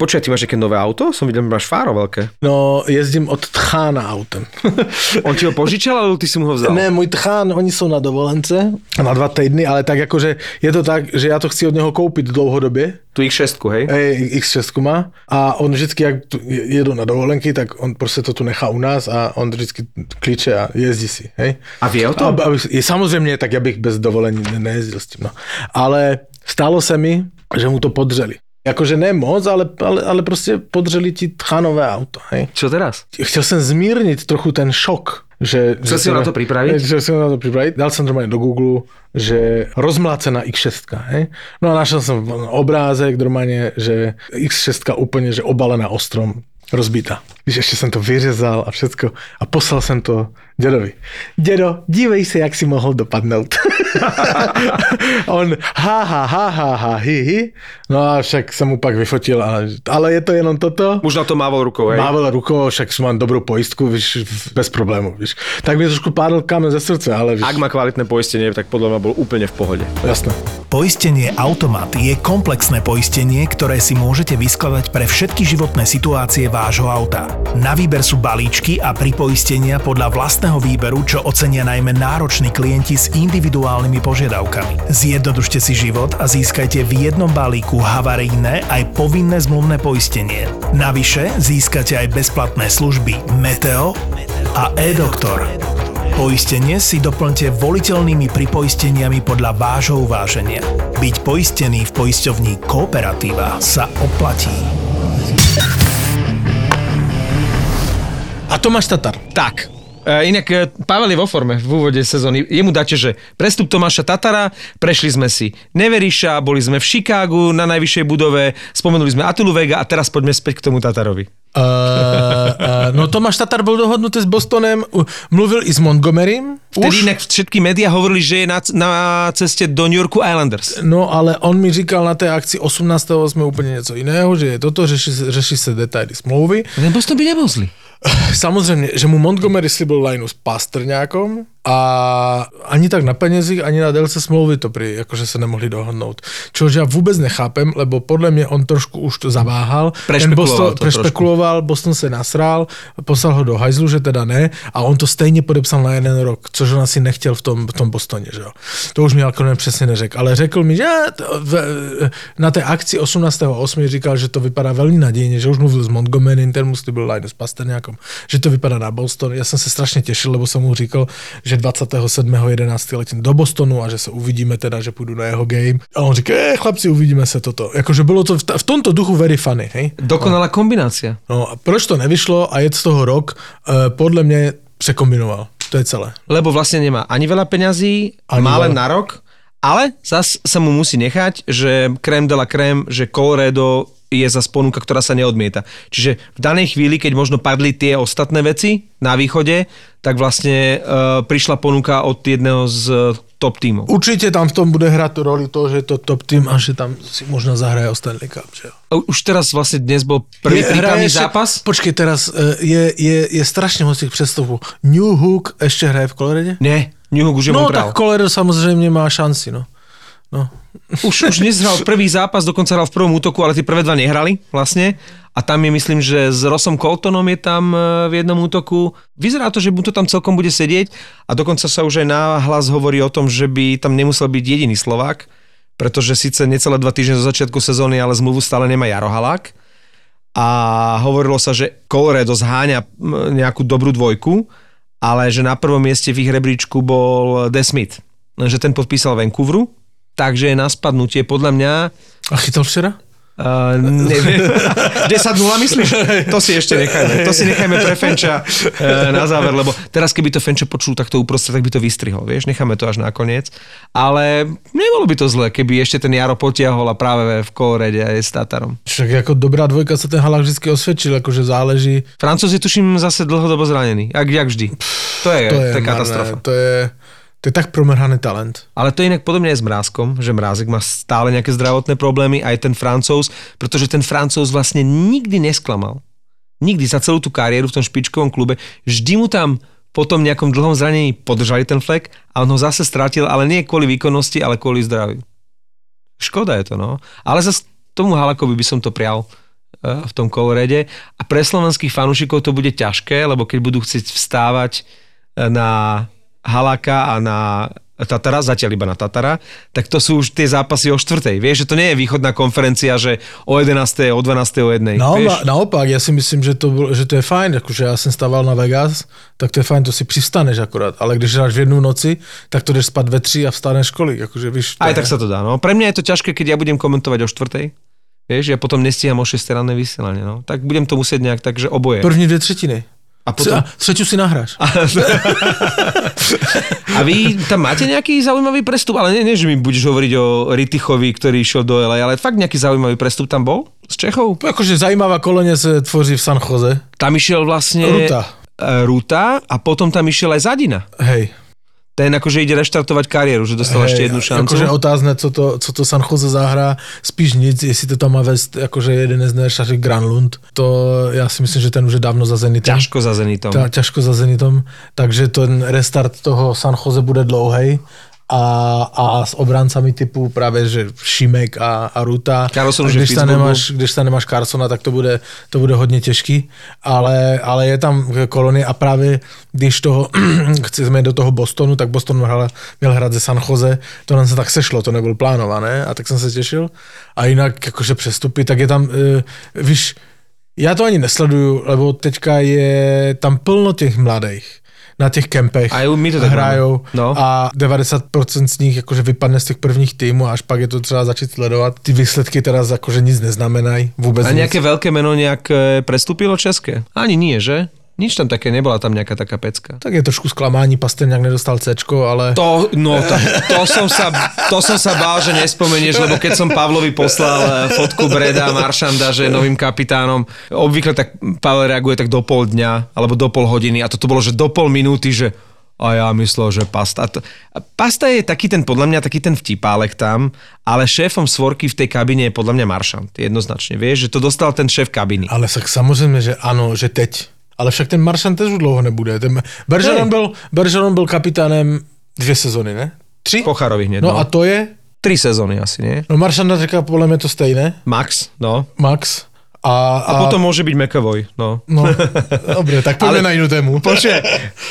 Speaker 2: Počkaj, ty máš nejaké nové auto? Som videl, že máš fáro veľké.
Speaker 3: No, jezdím od tchána autem.
Speaker 2: On ti ho požičal, alebo ty si mu ho vzal?
Speaker 3: Ne, můj tchán, oni jsou na dovolence na dva týdny, ale tak jakože je to tak, že já to chci od něho koupit dlouhodobě.
Speaker 2: Tu X6, hej?
Speaker 3: Hej, X6 má a on vždycky, jak tu jedu na dovolenky, tak on prostě to tu nechá u nás a on vždycky kliče a jezdí si, hej.
Speaker 2: A vie o tom?
Speaker 3: A, a, je, samozřejmě, tak já bych bez dovolení ne, nejezdil s tím, no. Ale stalo se mi, že mu to podřeli. Jakože ne moc, ale, ale, ale prostě podřeli ti tchanové auto, hej.
Speaker 2: Čo teraz?
Speaker 3: Chtěl jsem zmírnit trochu ten šok, že...
Speaker 2: Chcel
Speaker 3: že
Speaker 2: si ho na to pripraviť?
Speaker 3: Si ho na to pripraviť. Dal som normálne do Google, že rozmlácená X6, hej? No a našiel som obrázek normálne, že X6 úplne, že obalená ostrom, rozbitá. Víš, ešte som to vyřezal a všetko a poslal som to dedovi. Dedo, dívej sa, jak si mohol dopadnout. On, ha, ha, ha, ha, ha, hi, hi. No a však som mu pak vyfotil, ale, ale je to jenom toto.
Speaker 2: Už na to mával rukou, hej?
Speaker 3: Mával rukou, však som mám dobrú poistku, víš, bez problémov, víš. Tak mi trošku pádol kamen ze srdce, ale víš,
Speaker 2: Ak má kvalitné poistenie, tak podľa mňa bol úplne v pohode.
Speaker 3: jasné.
Speaker 4: Poistenie Automat je komplexné poistenie, ktoré si môžete vyskladať pre všetky životné situácie vášho auta. Na výber sú balíčky a pripoistenia podľa vlastného výberu, čo ocenia najmä nároční klienti s individuálnymi požiadavkami. Zjednodušte si život a získajte v jednom balíku havarijné aj povinné zmluvné poistenie. Navyše získate aj bezplatné služby Meteo a e-doktor. Poistenie si doplňte voliteľnými pripoisteniami podľa vášho uváženia. Byť poistený v poisťovní Kooperatíva sa oplatí.
Speaker 3: A Tomáš Tatar.
Speaker 2: Tak, inak e, Pavel je vo forme v úvode sezóny. Jemu dáte, že prestup Tomáša Tatara, prešli sme si Neveriša, boli sme v Chicagu na najvyššej budove, spomenuli sme Atilu Vega a teraz poďme späť k tomu Tatarovi.
Speaker 3: Uh, uh, no Tomáš Tatar bol dohodnutý s Bostonem, uh, mluvil i s Montgomerym.
Speaker 2: Vtedy
Speaker 3: Už?
Speaker 2: inak všetky médiá hovorili, že je na, na ceste do New Yorku Islanders.
Speaker 3: No ale on mi říkal na té akci 18. jsme úplně něco jiného, že je toto, řeší, se- řeší se detaily smlouvy.
Speaker 2: Ten Boston by nebol zlý.
Speaker 3: Samozřejmě, že mu Montgomery slibil lineu s Pastrňákom a ani tak na penězích, ani na délce smlouvy to prý, jakože se nemohli dohodnout. Čož já vůbec nechápem, lebo podle mě on trošku už to zaváhal.
Speaker 2: Prešpekuloval
Speaker 3: Boston,
Speaker 2: to
Speaker 3: prešpekuloval, Boston se nasrál, poslal ho do hajzlu, že teda ne, a on to stejně podepsal na jeden rok, což on asi nechtěl v tom, v tom Bostoně, že jo. To už mi Alkonen přesně neřekl, ale řekl mi, že v, na té akci 18.8. říkal, že to vypadá velmi nadějně, že už mluvil s Montgomery, ten mu slíbil line s Pasterňákom, že to vypadá na Boston. Já jsem se strašně těšil, lebo jsem mu říkal, že 27.11. letím do Bostonu a že se uvidíme teda, že půjdu na jeho game. A on říká, eh, chlapci, uvidíme se toto. Jakože bylo to v, ta- v tomto duchu very funny, hej?
Speaker 2: Dokonalá kombinácia.
Speaker 3: No a proč to nevyšlo a je z toho rok, e, podle mě překombinoval. To je celé.
Speaker 2: Lebo vlastne nemá ani veľa peňazí,
Speaker 3: Ani
Speaker 2: má len na rok, ale zas sa mu musí nechať, že krém de la krém, že Colorado je zas ponuka, ktorá sa neodmieta. Čiže v danej chvíli, keď možno padli tie ostatné veci na východe, tak vlastne uh, prišla ponuka od jedného z uh, top tímov.
Speaker 3: Určitě tam v tom bude hrát tu roli to, že je to top tým a že tam si možná zahraje o Stanley Cup, že.
Speaker 2: Už teraz vlastne dnes bol prvý prípravný
Speaker 3: ešte-
Speaker 2: zápas.
Speaker 3: Počkej, teraz e, je, je, je strašně moc těch představů. New Hook ještě hraje v Coloradě?
Speaker 2: Nie, New Hook už je
Speaker 3: No
Speaker 2: Montreal.
Speaker 3: tak Colorado samozřejmě má šanci, no. No.
Speaker 2: Už, už dnes hral prvý zápas, dokonca hral v prvom útoku, ale tí prvé dva nehrali vlastne. A tam je, myslím, že s Rossom Coltonom je tam e, v jednom útoku. Vyzerá to, že mu to tam celkom bude sedieť a dokonca sa už aj náhlas hovorí o tom, že by tam nemusel byť jediný Slovák, pretože síce necelé dva týždne zo začiatku sezóny, ale zmluvu stále nemá Jaro Halák. A hovorilo sa, že Colorado zháňa nejakú dobrú dvojku, ale že na prvom mieste v ich rebríčku bol De Smith. Lenže ten podpísal Vancouveru, takže je na spadnutie podľa mňa
Speaker 3: A chytal včera?
Speaker 2: Uh, neviem. 10-0 myslíš? To si ešte nechajme. To si nechajme pre Fenča uh, na záver, lebo teraz keby to Fenča počul takto uprostred, tak by to vystrihol, vieš, necháme to až nakoniec. Ale nebolo by to zle, keby ešte ten Jaro potiahol a práve v Kolorede aj s Tatarom.
Speaker 3: Však jako dobrá dvojka se ten Halák vždycky osvědčil, jakože záleží.
Speaker 2: Francúz je tuším zase dlhodobo zranený, jak, jak vždy. To je,
Speaker 3: To je,
Speaker 2: to je katastrofa.
Speaker 3: To je, to je tak promrhaný talent.
Speaker 2: Ale to je inak podobne aj s Mrázkom, že Mrázek má stále nejaké zdravotné problémy, aj ten Francúz, pretože ten Francúz vlastne nikdy nesklamal. Nikdy za celú tú kariéru v tom špičkovom klube. Vždy mu tam po tom nejakom dlhom zranení podržali ten flek a on ho zase strátil, ale nie kvôli výkonnosti, ale kvôli zdraviu. Škoda je to, no. Ale zase tomu Halakovi by som to prial, eh, v tom kolorede. A pre slovenských fanúšikov to bude ťažké, lebo keď budú chcieť vstávať eh, na Halaka a na Tatara, zatiaľ iba na Tatara, tak to sú už tie zápasy o štvrtej. Vieš, že to nie je východná konferencia, že o 11. o 12. o 1.
Speaker 3: No,
Speaker 2: vieš?
Speaker 3: na, naopak, ja si myslím, že to, že to je fajn, akože ja som stával na Vegas, tak to je fajn, to si přistaneš akorát, ale když hráš v jednu noci, tak to jdeš spať ve tři a vstaneš kolik, akože víš.
Speaker 2: Aj
Speaker 3: je-
Speaker 2: tak sa to dá. No. Pre mňa je to ťažké, keď ja budem komentovať o štvrtej. Vieš, ja potom nestíham o 6 ranné vysielanie. No. Tak budem to musieť nejak tak, že oboje.
Speaker 3: První dvě třetiny.
Speaker 2: A potom...
Speaker 3: A si nahráš.
Speaker 2: A vy tam máte nejaký zaujímavý prestup? Ale nie, nie že mi budeš hovoriť o Ritichovi, ktorý išiel do LA, ale fakt nejaký zaujímavý prestup tam bol? Z Čechov?
Speaker 3: Akože zajímavá kolonie se tvoří v San Jose.
Speaker 2: Tam išiel vlastne...
Speaker 3: Ruta.
Speaker 2: Ruta a potom tam išiel aj Zadina.
Speaker 3: Hej.
Speaker 2: Ten akože ide reštartovať kariéru, že dostal ešte jednu šancu.
Speaker 3: Akože otázne, co to, co to San Jose zahrá, spíš nic, jestli to tam má vést, akože jeden z než Granlund, to já si myslím, že ten už je dávno za Zenitem.
Speaker 2: Ťažko za Zenitom.
Speaker 3: Ta, ťažko za Zenitom, takže ten restart toho San Jose bude dlouhej a, a s obráncami typu právě, že Šimek a, a Ruta.
Speaker 2: Carlson
Speaker 3: a když tam, nemáš, když tam nemáš Carsona, tak to bude, to bude hodně těžký, ale, ale je tam kolonie a právě když toho chceme do toho Bostonu, tak Boston měl, měl hrát ze San Jose, to nám se tak sešlo, to nebylo plánované a tak jsem se těšil. A jinak jakože přestupy, tak je tam, uh, víš, já to ani nesleduju, lebo teďka je tam plno těch mladých na těch kempech
Speaker 2: Aj my to tak
Speaker 3: hrajou.
Speaker 2: No.
Speaker 3: a 90% z nich jakože vypadne z těch prvních týmů a až pak je to třeba začít sledovat. Ty výsledky teda jakože nic neznamenají, vůbec
Speaker 2: A
Speaker 3: nic.
Speaker 2: nejaké veľké meno nejak e, prestúpilo české? Ani nie, že? Nič tam také, nebola tam nejaká taká pecka.
Speaker 3: Tak je trošku zklamání, Pasterňák nedostal C, ale...
Speaker 2: To, no, to, to, som sa, to som sa bál, že nespomenieš, lebo keď som Pavlovi poslal e, fotku Breda Maršanda, že je novým kapitánom, obvykle tak Pavel reaguje tak do pol dňa, alebo do pol hodiny a toto bolo, že do pol minúty, že a ja myslel, že pasta. A pasta je taký ten, podľa mňa, taký ten vtipálek tam, ale šéfom svorky v tej kabine je podľa mňa Maršant. Jednoznačne, vieš, že to dostal ten šéf kabiny.
Speaker 3: Ale tak samozřejmě, že ano, že teď. Ale však ten Maršan tež už dlouho nebude. Ten Bergeron, byl, Bergeron byl kapitánem dvě sezony, ne? Tři?
Speaker 2: Pocharovi hneď,
Speaker 3: No
Speaker 2: no.
Speaker 3: a to je?
Speaker 2: Tri sezóny asi, nie?
Speaker 3: No Maršanda říká podle mě to stejné.
Speaker 2: Max, no.
Speaker 3: Max. A,
Speaker 2: A, potom môže byť McAvoy, no.
Speaker 3: No, dobre, tak poďme
Speaker 2: Ale-
Speaker 3: na inú tému.
Speaker 2: Počkaj,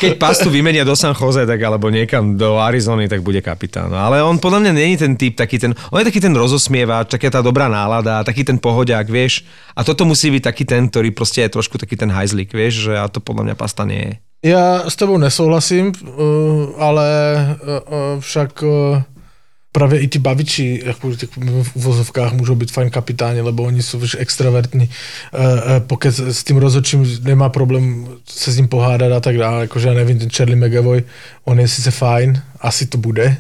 Speaker 2: keď pastu vymenia do San Jose, tak alebo niekam do Arizony, tak bude kapitán. Ale on podľa mňa není ten typ, taký ten, on je taký ten rozosmievač, taká tá dobrá nálada, taký ten pohodiak, vieš. A toto musí byť taký ten, ktorý proste je trošku taký ten hajzlik, vieš, že a to podľa mňa pasta nie je.
Speaker 3: Já s tebou nesouhlasím, uh, ale uh, uh, však právě i ty baviči jako v vozovkách můžou být fajn kapitáni, lebo oni jsou už extravertní. Uh, uh, pokud s tím rozhodčím nemá problém se s ním pohádat a tak dále, jakože já nevím, ten Charlie McAvoy, on je sice fajn, asi to bude,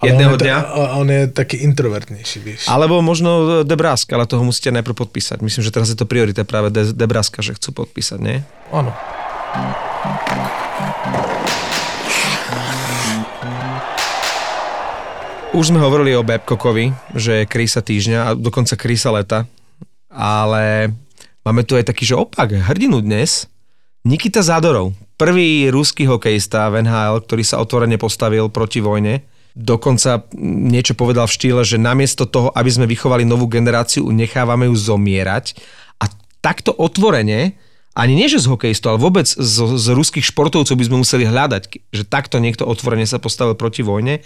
Speaker 3: ale
Speaker 2: Jedného
Speaker 3: on je,
Speaker 2: dňa?
Speaker 3: on je taky introvertnější, víš.
Speaker 2: Alebo možno Debraska, ale toho musíte najprv podpísať. Myslím, že teraz je to priorita práve De- Debraska, že chcú podpísať, nie?
Speaker 3: Ano.
Speaker 2: Už sme hovorili o Babcockovi, že je krísa týždňa a dokonca krísa leta, ale máme tu aj taký, že opak, hrdinu dnes, Nikita Zadorov, prvý ruský hokejista v NHL, ktorý sa otvorene postavil proti vojne, dokonca niečo povedal v štýle, že namiesto toho, aby sme vychovali novú generáciu, nechávame ju zomierať. A takto otvorene, ani nie že z hokejistov, ale vôbec z, z ruských športovcov by sme museli hľadať, že takto niekto otvorene sa postavil proti vojne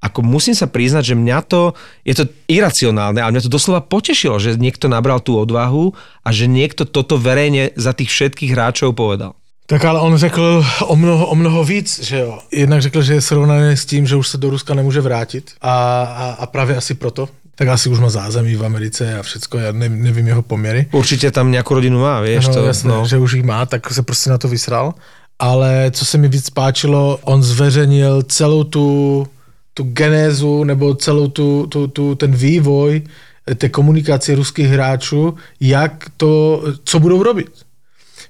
Speaker 2: ako musím sa priznať, že mňa to, je to iracionálne, ale mňa to doslova potešilo, že niekto nabral tú odvahu a že niekto toto verejne za tých všetkých hráčov povedal.
Speaker 3: Tak ale on řekl o mnoho, o mnoho víc, že jo. Jednak řekl, že je srovnaný s tím, že už se do Ruska nemůže vrátit a, a, a právě asi proto. Tak asi už má zázemí v Americe a všecko, já ne, nevím jeho poměry.
Speaker 2: Určite tam nejakú rodinu má, vieš
Speaker 3: no,
Speaker 2: to.
Speaker 3: jasné,
Speaker 2: no.
Speaker 3: že už jí má, tak se prostě na to vysral. Ale co se mi víc páčilo, on zveřejnil celou tu, tu genézu nebo celou tu, tu, tu, ten vývoj té komunikace ruských hráčů, jak to, co budou robit.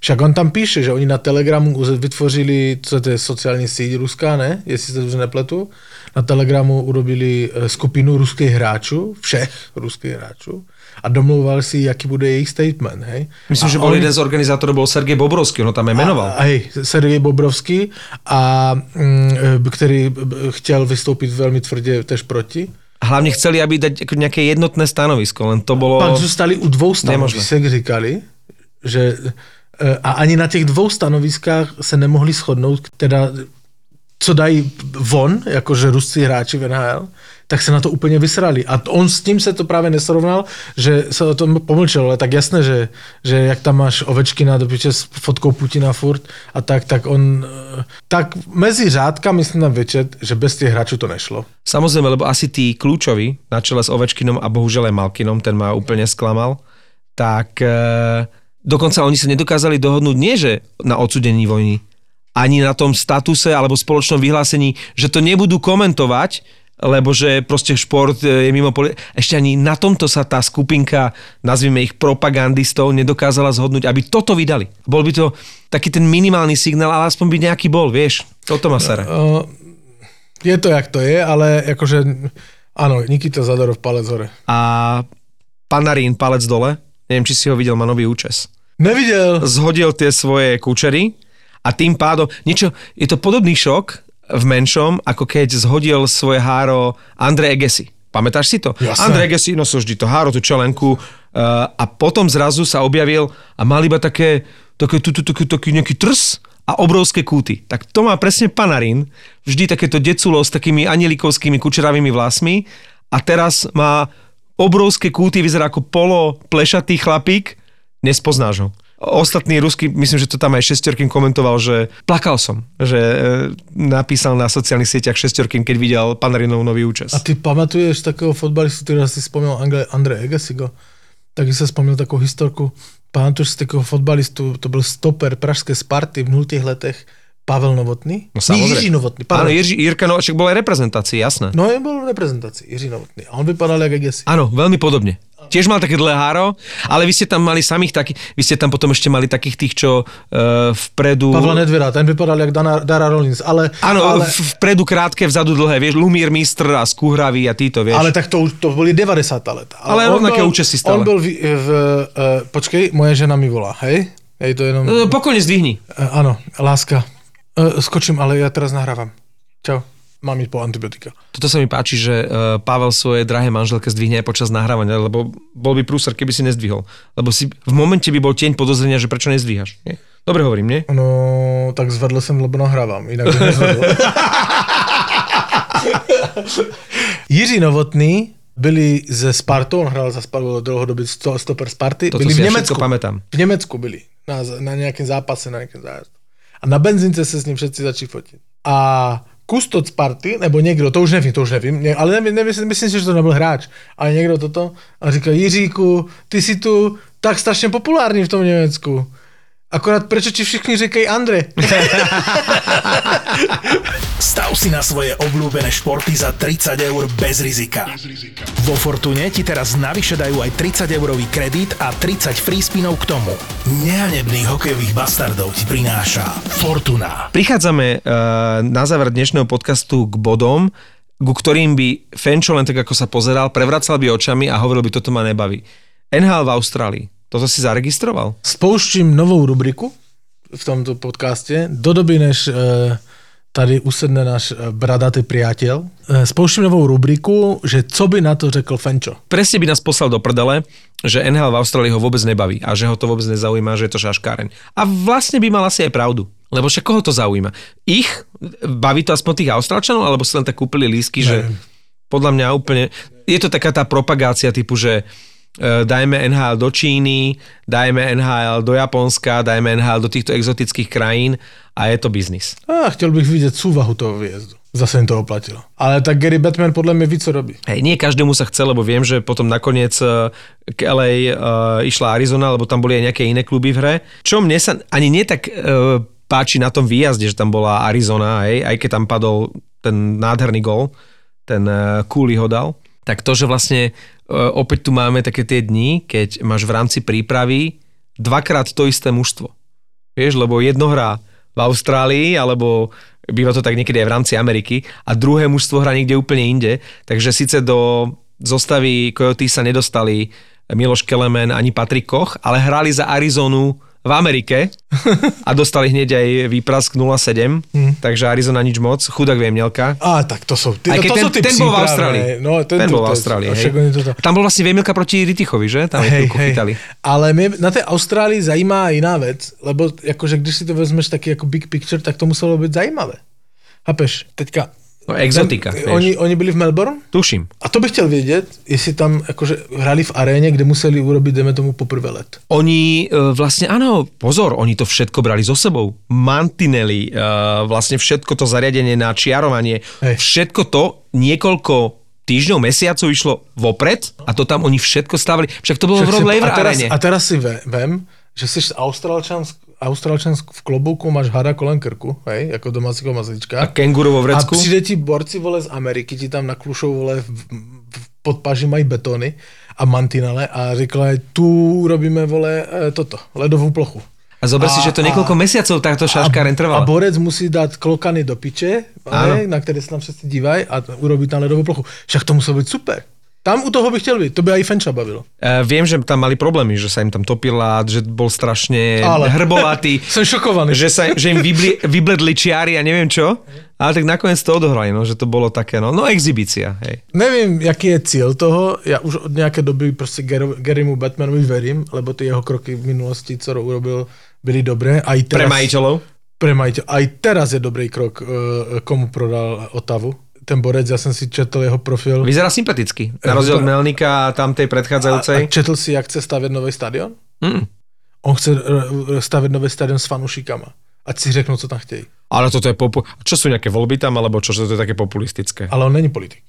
Speaker 3: Však on tam píše, že oni na Telegramu vytvořili, co to je sociální síť ruská, ne? Jestli se to nepletu. Na Telegramu urobili eh, skupinu ruských hráčů, všech ruských hráčů a domlouvali si, jaký bude jejich statement, hej?
Speaker 2: Myslím,
Speaker 3: a
Speaker 2: že bol jeden z organizátorov, bol Sergej Bobrovský, on ho tam aj menoval.
Speaker 3: a, hej, Sergej Bobrovský, a, mm, který b- chtěl vystoupit velmi tvrdě tež proti.
Speaker 2: hlavne chceli, aby dať nejaké jednotné stanovisko, len to bolo...
Speaker 3: Pak zůstali u dvou
Speaker 2: Nemožné.
Speaker 3: stanovisek, říkali, že a ani na těch dvou stanoviskách se nemohli shodnout, teda co dají von, jakože ruscí hráči v NHL, tak se na to úplně vysrali. A on s tím se to právě nesrovnal, že se o tom pomlčel, ale tak jasné, že, že jak tam máš ovečky na dopiče s fotkou Putina furt a tak, tak on, e, tak mezi řádkami jsem tam vyčet, že bez těch hráčů to nešlo.
Speaker 2: Samozrejme, lebo asi tí kľúčoví, na čele s Ovečkinom a bohužiaľ aj Malkinom, ten ma úplne sklamal, tak e, dokonca oni sa nedokázali dohodnúť nie, že na odsudení vojny, ani na tom statuse alebo spoločnom vyhlásení, že to nebudú komentovať, lebo že proste šport e, je mimo poli- Ešte ani na tomto sa tá skupinka, nazvime ich propagandistov, nedokázala zhodnúť, aby toto vydali. Bol by to taký ten minimálny signál, ale aspoň by nejaký bol, vieš. Toto ma sere.
Speaker 3: Uh, je to, jak to je, ale akože, áno, Nikita Zadorov palec hore.
Speaker 2: A Panarín palec dole, neviem, či si ho videl, má nový účes.
Speaker 3: Nevidel.
Speaker 2: Zhodil tie svoje kučery a tým pádom, niečo, je to podobný šok v menšom, ako keď zhodil svoje háro Andre Egesi. Pamätáš si to?
Speaker 3: Jasné.
Speaker 2: Andre Egesi nosil vždy to háro, tú čelenku uh, a potom zrazu sa objavil a mal iba také, také, tu, tu, taký, taký nejaký trs a obrovské kúty. Tak to má presne Panarin, vždy takéto deculo s takými anielikovskými kučeravými vlasmi a teraz má obrovské kúty, vyzerá ako polo plešatý chlapík, nespoznáš ho. Ostatný rusky, myslím, že to tam aj šestorkým komentoval, že plakal som, že e, napísal na sociálnych sieťach šestorkým, keď videl Panarinov nový účes.
Speaker 3: A ty pamatuješ takého fotbalistu, ktorého si spomínal Angle, Andre Egesigo? Taky sa spomínal takú historku. Pamatuješ si takého fotbalistu, to byl stoper pražské Sparty v 0 letech, Pavel Novotný?
Speaker 2: No samozrejme.
Speaker 3: Jiří Novotný,
Speaker 2: Áno,
Speaker 3: pardon.
Speaker 2: Jiří, Jirka Novaček bol aj reprezentácii, jasné.
Speaker 3: No, je bol v reprezentácii, Jiří Novotný. A on vypadal jak Egesi.
Speaker 2: Áno, veľmi podobne. Tiež mal také dlhé háro, ale vy ste tam mali samých takých, vy ste tam potom ešte mali takých tých, čo uh, vpredu...
Speaker 3: Pavla Nedvera, ten vypadal jak Dana, Dara Rollins, ale,
Speaker 2: Áno,
Speaker 3: ale,
Speaker 2: ale... vpredu krátke, vzadu dlhé, vieš, Lumír Mistr a Skúhravý a títo, vieš.
Speaker 3: ale tak to, to boli 90 let.
Speaker 2: Ale
Speaker 3: on
Speaker 2: rovnaké účesy stále.
Speaker 3: On bol v, v uh, počkej, moja žena mi volá, hej? Hej, to jenom...
Speaker 2: E, Pokojne zdvihni.
Speaker 3: Uh, áno, láska. Uh, skočím, ale ja teraz nahrávam. Čau. Mám ísť po antibiotika.
Speaker 2: Toto sa mi páči, že uh, Pavel svoje drahé manželke zdvihne aj počas nahrávania, lebo bol by prúser, keby si nezdvihol. Lebo si v momente by bol tieň podozrenia, že prečo nezdvíhaš. Nie? Dobre hovorím, nie?
Speaker 3: No, tak zvedl jsem, lebo nahrávám, jinak bych nezvedl. Jiří Novotný byli ze Spartu, on hrál za Spartu dlouhodobě sto- stoper Sparty,
Speaker 2: Toto
Speaker 3: byli v
Speaker 2: ja
Speaker 3: Německu.
Speaker 2: všetko pamätám.
Speaker 3: V Německu byli, na, na nějakém zápase, na nějakém zájezdu. A na benzince se s ním všetci začali fotit. A kustod Sparty, nebo někdo, to už nevím, to už nevím, ne, ale nevím, nevím, myslím si, že to nebyl hráč, ale někdo toto a říká, Jiříku, ty jsi tu tak strašně populární v tom Německu. Akorát prečo ti všichni říkají Andre?
Speaker 4: Stav si na svoje obľúbené športy za 30 eur bez rizika. Vo Fortune ti teraz navyše dajú aj 30 eurový kredit a 30 free spinov k tomu. Nehanebných hokejových bastardov ti prináša Fortuna.
Speaker 2: Prichádzame uh, na záver dnešného podcastu k bodom, ku ktorým by Fenčo len tak ako sa pozeral, prevracal by očami a hovoril by, toto ma nebaví. NHL v Austrálii. Toto si zaregistroval?
Speaker 3: Spouštím novou rubriku v tomto podcaste. Do doby, než eh, tady usedne náš eh, bradatý priateľ, eh, spouštím novou rubriku, že co by na to řekl Fenčo.
Speaker 2: Presne by nás poslal do prdele, že NHL v Austrálii ho vôbec nebaví a že ho to vôbec nezaujíma, že je to šaškáreň. A vlastne by mal asi aj pravdu. Lebo však koho to zaujíma? Ich? Baví to aspoň tých Austrálčanov? Alebo si len tak kúpili lísky, že
Speaker 3: Neviem.
Speaker 2: podľa mňa úplne... Je to taká tá propagácia typu, že e, dajme NHL do Číny, dajme NHL do Japonska, dajme NHL do týchto exotických krajín a je to biznis.
Speaker 3: A chtěl bych vidět súvahu toho výjezdu. Zase jim to oplatilo. Ale tak Gary Batman podle mě ví, co robí.
Speaker 2: Hej, nie každému sa chce, lebo viem, že potom nakoniec e, k LA uh, išla Arizona, lebo tam boli aj nejaké iné kluby v hre. Čo mne sa ani nie tak uh, páči na tom výjazde, že tam bola Arizona, hej, aj keď tam padol ten nádherný gol, ten uh, Cooley ho dal, tak to, že vlastne uh, opäť tu máme také tie dni, keď máš v rámci prípravy dvakrát to isté mužstvo. Vieš, lebo jedno hrá v Austrálii, alebo býva to tak niekedy aj v rámci Ameriky a druhé mužstvo hrá niekde úplne inde, takže síce do zostavy Coyotes sa nedostali Miloš Kelemen ani Patrik Koch, ale hrali za Arizonu v Amerike a dostali hneď aj výprask 0,7,
Speaker 3: Hm.
Speaker 2: takže Arizona nič moc, chudák Viemelka.
Speaker 3: Á, tak to sú, ty,
Speaker 2: Aj keď
Speaker 3: to
Speaker 2: ten,
Speaker 3: sú tí
Speaker 2: ten
Speaker 3: psi
Speaker 2: bol v Austrálii.
Speaker 3: No, ten,
Speaker 2: ten bol v Austrálii,
Speaker 3: a
Speaker 2: hej.
Speaker 3: toto-
Speaker 2: Tam bol vlastne Viemelka proti Ritichovi, že? Tam
Speaker 3: Hej, hej.
Speaker 2: chytali.
Speaker 3: Ale mě na té Austrálii zajímá jiná věc, lebo jakože když si to vezmeš taky jako big picture, tak to muselo být zajímavé. Chápeš? Teďka...
Speaker 2: No, exotika, vieš.
Speaker 3: oni, oni byli v Melbourne?
Speaker 2: Tuším.
Speaker 3: A to bych chtěl vědět, jestli tam jakože hrali v aréně, kde museli urobit, dejme tomu, poprvé let.
Speaker 2: Oni e, vlastne, áno, pozor, oni to všetko brali so sebou. Mantinely, e, vlastne všetko to zariadenie na čiarovanie,
Speaker 3: Hej.
Speaker 2: všetko to niekoľko týždňov, mesiacov išlo vopred a to tam oni všetko stavili. Však to bolo v
Speaker 3: Však
Speaker 2: Rod
Speaker 3: si-
Speaker 2: Laver
Speaker 3: a, teraz,
Speaker 2: aréne.
Speaker 3: a teraz si ve, vem, že jsi Australčan, Australčan v klobouku, máš hada kolem krku, hej, jako domácího mazlička.
Speaker 2: A kenguru vo
Speaker 3: A
Speaker 2: vrecku.
Speaker 3: přijde ti borci, vole, z Ameriky, ti tam naklušou, vole, v, v podpaži mají betony a mantinele a řekla, tu urobíme, vole, eh, toto, ledovou plochu.
Speaker 2: A zober si,
Speaker 3: A-
Speaker 2: že to
Speaker 3: a-
Speaker 2: niekoľko mesiacov takto šaška
Speaker 3: a
Speaker 2: rentrovala.
Speaker 3: borec musí dát klokany do piče, hej, na které se tam všetci dívají a urobí tam ledovou plochu. Však to muselo být super. Tam u toho bych chtěl být, to by aj Fenča bavilo.
Speaker 2: E, viem, že tam mali problémy, že sa im tam topila, že bol strašne
Speaker 3: Ale-
Speaker 2: hrbolatý.
Speaker 3: Jsem šokovaný.
Speaker 2: že, sa, že im vybli, vybledli čiary a neviem čo. Ale tak nakoniec to odohrali, no, že to bolo také, no, no exhibícia, hej.
Speaker 3: Nevím, jaký je cíl toho, já už od nějaké doby prostě Gar- Garymu Batmanovi verím, lebo ty jeho kroky v minulosti, co urobil, byly dobré. A i
Speaker 2: Pre
Speaker 3: teraz,
Speaker 2: majiteľov.
Speaker 3: Pre majiteľ. A i teraz je dobrý krok, eh, komu prodal Otavu. Ten borec, já jsem si četl jeho profil.
Speaker 2: Vyzerá sympaticky. Na rozdiel od Melnika a tam tej
Speaker 3: A, a
Speaker 2: predchádzajúcej.
Speaker 3: četl si, jak chce stavět nový stadion?
Speaker 2: Mm.
Speaker 3: On chce eh, stavět nový stadion s fanušikama. Ať si řeknou, co tam chtějí.
Speaker 2: Ale toto je popu... Čo sú nejaké voľby tam, alebo čo, že to je také populistické?
Speaker 3: Ale on není politik.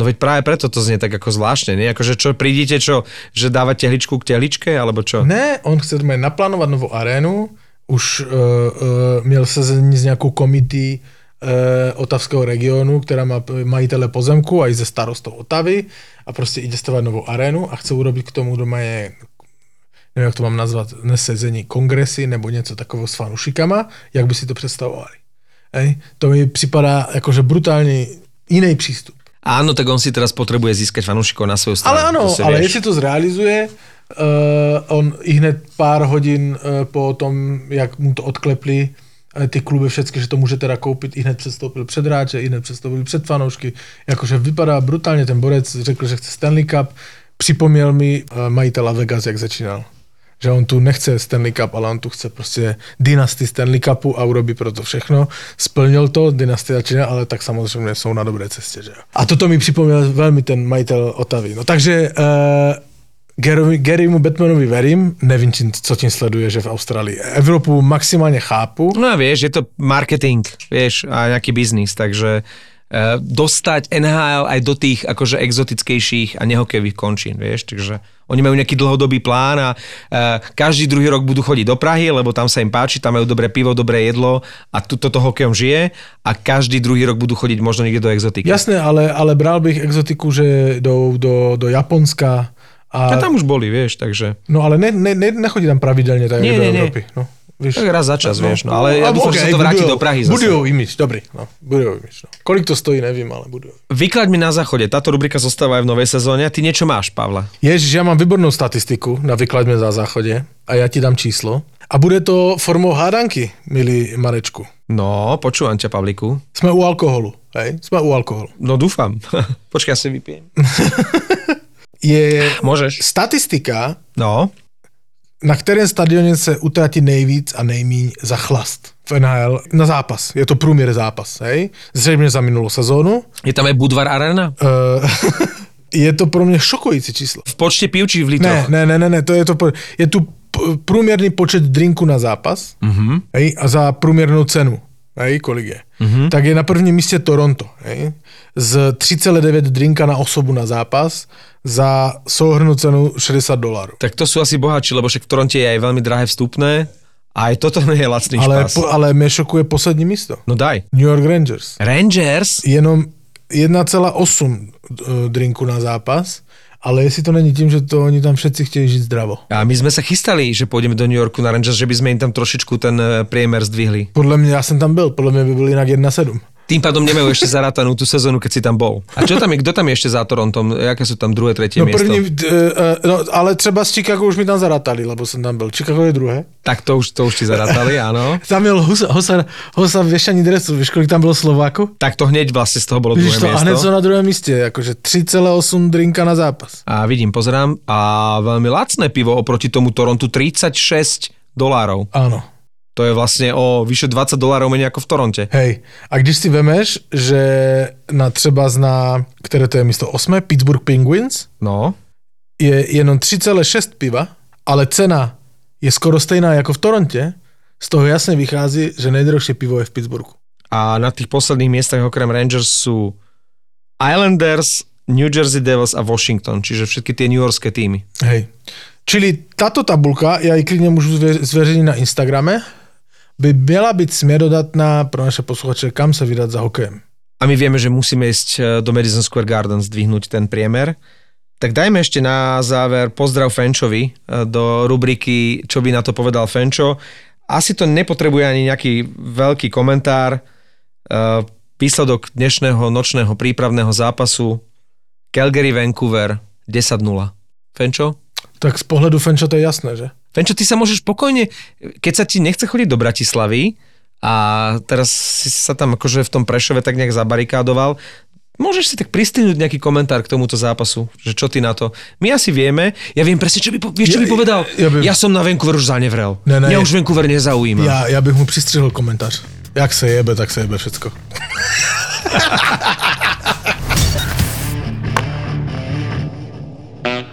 Speaker 2: No veď práve preto to znie tak ako zvláštne, nie? Akože čo, prídete, čo, že dávať tehličku k tehličke, alebo čo?
Speaker 3: Ne, on chce mít naplánovat novou arénu, už uh, uh, měl sezení s nějakou komití Otavského regionu, která má majitele pozemku a i ze starostou Otavy a prostě ide stavať novou arénu a chce urobit k tomu doma je nevím, jak to mám nazvat, nesezení kongresy nebo něco takového s fanušikama, jak by si to představovali. Hej? To mi připadá jakože brutálně jiný přístup.
Speaker 2: Áno, tak on si teraz potrebuje získať fanúšikov na svoju stranu.
Speaker 3: Ale
Speaker 2: si
Speaker 3: ale
Speaker 2: vieš.
Speaker 3: jestli to zrealizuje, uh, on i hned pár hodin uh, po tom, jak mu to odklepli ty kluby všechny, že to může teda koupit, i hned předstoupil před hráče, i hned předstoupil před fanoušky, jakože vypadá brutálně ten borec, řekl, že chce Stanley Cup, připomněl mi uh, majitela Vegas, jak začínal. Že on tu nechce Stanley Cup, ale on tu chce prostě dynastii Stanley Cupu a urobí pro to všechno. Splnil to, dynastie začíná, ale tak samozřejmě jsou na dobré cestě. Že? A toto mi připomněl velmi ten majitel Otavy. No takže uh, Gary, Garymu Batmanovi verím, nevím, co tím sleduje, že v Austrálii. Evropu maximálně chápu,
Speaker 2: No a vieš, je to marketing, vieš, a nejaký biznis, takže uh, dostať NHL aj do tých akože exotickejších a nehokejových končín, vieš, takže oni majú nejaký dlhodobý plán a uh, každý druhý rok budú chodiť do Prahy, lebo tam sa im páči, tam majú dobré pivo, dobré jedlo a tu toto hokejom žije a každý druhý rok budú chodiť možno niekde do exotiky.
Speaker 3: jasné, ale, ale bral bych exotiku, že jdou do, do Japonska a,
Speaker 2: A tam už boli, vieš, takže
Speaker 3: no ale ne, ne, ne, nechodí tam pravidelně tak
Speaker 2: Nie,
Speaker 3: do
Speaker 2: nie, nie.
Speaker 3: Evropy. No, víš.
Speaker 2: tak raz za čas, vieš, no, ale ja dúfam, že sa to vráti do Prahy zase.
Speaker 3: Budujou imič, dobrý, no, budujou imič. No. Kolik to stojí, nevím, ale budujou.
Speaker 2: Vyklaď mi na záchode, táto rubrika zostáva aj v novej sezóne, ty niečo máš, Pavla.
Speaker 3: Ježiš, já mám výbornou statistiku na vyklaďme za záchodě a já ti dám číslo. A bude to formou hádanky, milý Marečku.
Speaker 2: No, počúvam ťa, Pavliku.
Speaker 3: Jsme u alkoholu, hej? Jsme u alkoholu.
Speaker 2: No dúfam. Počkaj, ja si vypijem.
Speaker 3: Je
Speaker 2: Môžeš.
Speaker 3: statistika,
Speaker 2: No,
Speaker 3: na kterém stadioně se utratí nejvíc a nejmíň za chlast v NHL na zápas. Je to průměr zápas, hej? Zřejmě za minulou sezónu.
Speaker 2: je tam aj Budvar Arena?
Speaker 3: Uh, je to pro mě šokující číslo.
Speaker 2: V počte piv či v litroch?
Speaker 3: ne, ne, ne, ne, to je to, je tu průměrný počet drinku na zápas
Speaker 2: Mhm.
Speaker 3: hej, a za průměrnou cenu, hej, kolik je.
Speaker 2: Mhm.
Speaker 3: Tak je na prvním místě Toronto, hej, z 3,9 drinka na osobu na zápas za souhrnú cenu 60 dolarů.
Speaker 2: Tak to sú asi bohatší, lebo však v Toronte je aj veľmi drahé vstupné a aj toto nie je lacný
Speaker 3: Ale,
Speaker 2: špás.
Speaker 3: po, ale mě šokuje poslední místo.
Speaker 2: No daj.
Speaker 3: New York Rangers.
Speaker 2: Rangers?
Speaker 3: Jenom 1,8 d- drinku na zápas, ale jestli to není tím, že to oni tam všetci chtějí žít zdravo.
Speaker 2: A my sme sa chystali, že pôjdeme do New Yorku na Rangers, že by sme im tam trošičku ten eh, priemer zdvihli.
Speaker 3: Podle mě, já jsem tam byl, podle mě by byl jinak 1,7.
Speaker 2: Tým pádom nemajú ešte zarátanú tú sezónu, keď si tam bol. A čo tam je, kto tam je ešte za Torontom? Jaké sú tam druhé, tretie
Speaker 3: No
Speaker 2: miesto?
Speaker 3: první, d- e, no, ale třeba z Chicago už mi tam zarátali, lebo jsem tam byl. Chicago je druhé.
Speaker 2: Tak to už, to už ti zarátali, áno.
Speaker 3: Tam měl Hosa, Hosa, Hosa dresu, víš, kolik tam bylo Slováku?
Speaker 2: Tak to hneď vlastne z toho bolo druhé
Speaker 3: to, a hned
Speaker 2: miesto.
Speaker 3: jsou na druhém místě, jakože 3,8 drinka na zápas.
Speaker 2: A vidím, pozerám. A veľmi lacné pivo oproti tomu Torontu, 36 dolárov.
Speaker 3: Ano.
Speaker 2: To je vlastne o vyše 20 dolárov menej ako v Toronte.
Speaker 3: Hej, a když si vemeš, že na třeba na, které to je místo 8, Pittsburgh Penguins,
Speaker 2: No,
Speaker 3: je jenom 3,6 piva, ale cena je skoro stejná jako v Torontě, z toho jasne vychází, že nejdražšie pivo je v Pittsburghu.
Speaker 2: a na tých posledných miestach okrem Rangers sú Islanders, New Jersey Devils a Washington, čiže všetky tie New Yorkské týmy.
Speaker 3: Hej. Čili tato tabulka, já ji klidně můžu zve- zveřejnit na Instagrame, by měla být směrodatná pro naše posluchače, kam se vydat za hokejem.
Speaker 2: A my vieme, že musíme ísť e, do Madison Square Garden zdvihnúť ten priemer. Tak dajme ešte na záver pozdrav Fenčovi e, do rubriky Čo by na to povedal Fenčo. Asi to nepotrebuje ani nejaký veľký komentár. E, Výsledok dnešného nočného prípravného zápasu Calgary Vancouver 10-0. Fenčo?
Speaker 3: Tak z pohledu Fenča to je jasné, že?
Speaker 2: Fenčo, ty sa môžeš spokojne, keď sa ti nechce chodiť do Bratislavy a teraz si sa tam akože v tom Prešove tak nejak zabarikádoval, môžeš si tak pristihnúť nejaký komentár k tomuto zápasu, že čo ty na to. My asi vieme, ja viem presne, čo by, vieš, čo by
Speaker 3: Ja-
Speaker 2: povedal?
Speaker 3: ja by-
Speaker 2: Ja som na Vancouver už zanevrel.
Speaker 3: Ne, ne,
Speaker 2: Mňa
Speaker 3: je-
Speaker 2: už Vancouver nezaujíma.
Speaker 3: Já, já bych mu přistřihl komentář. Jak se jebe, tak se jebe všecko.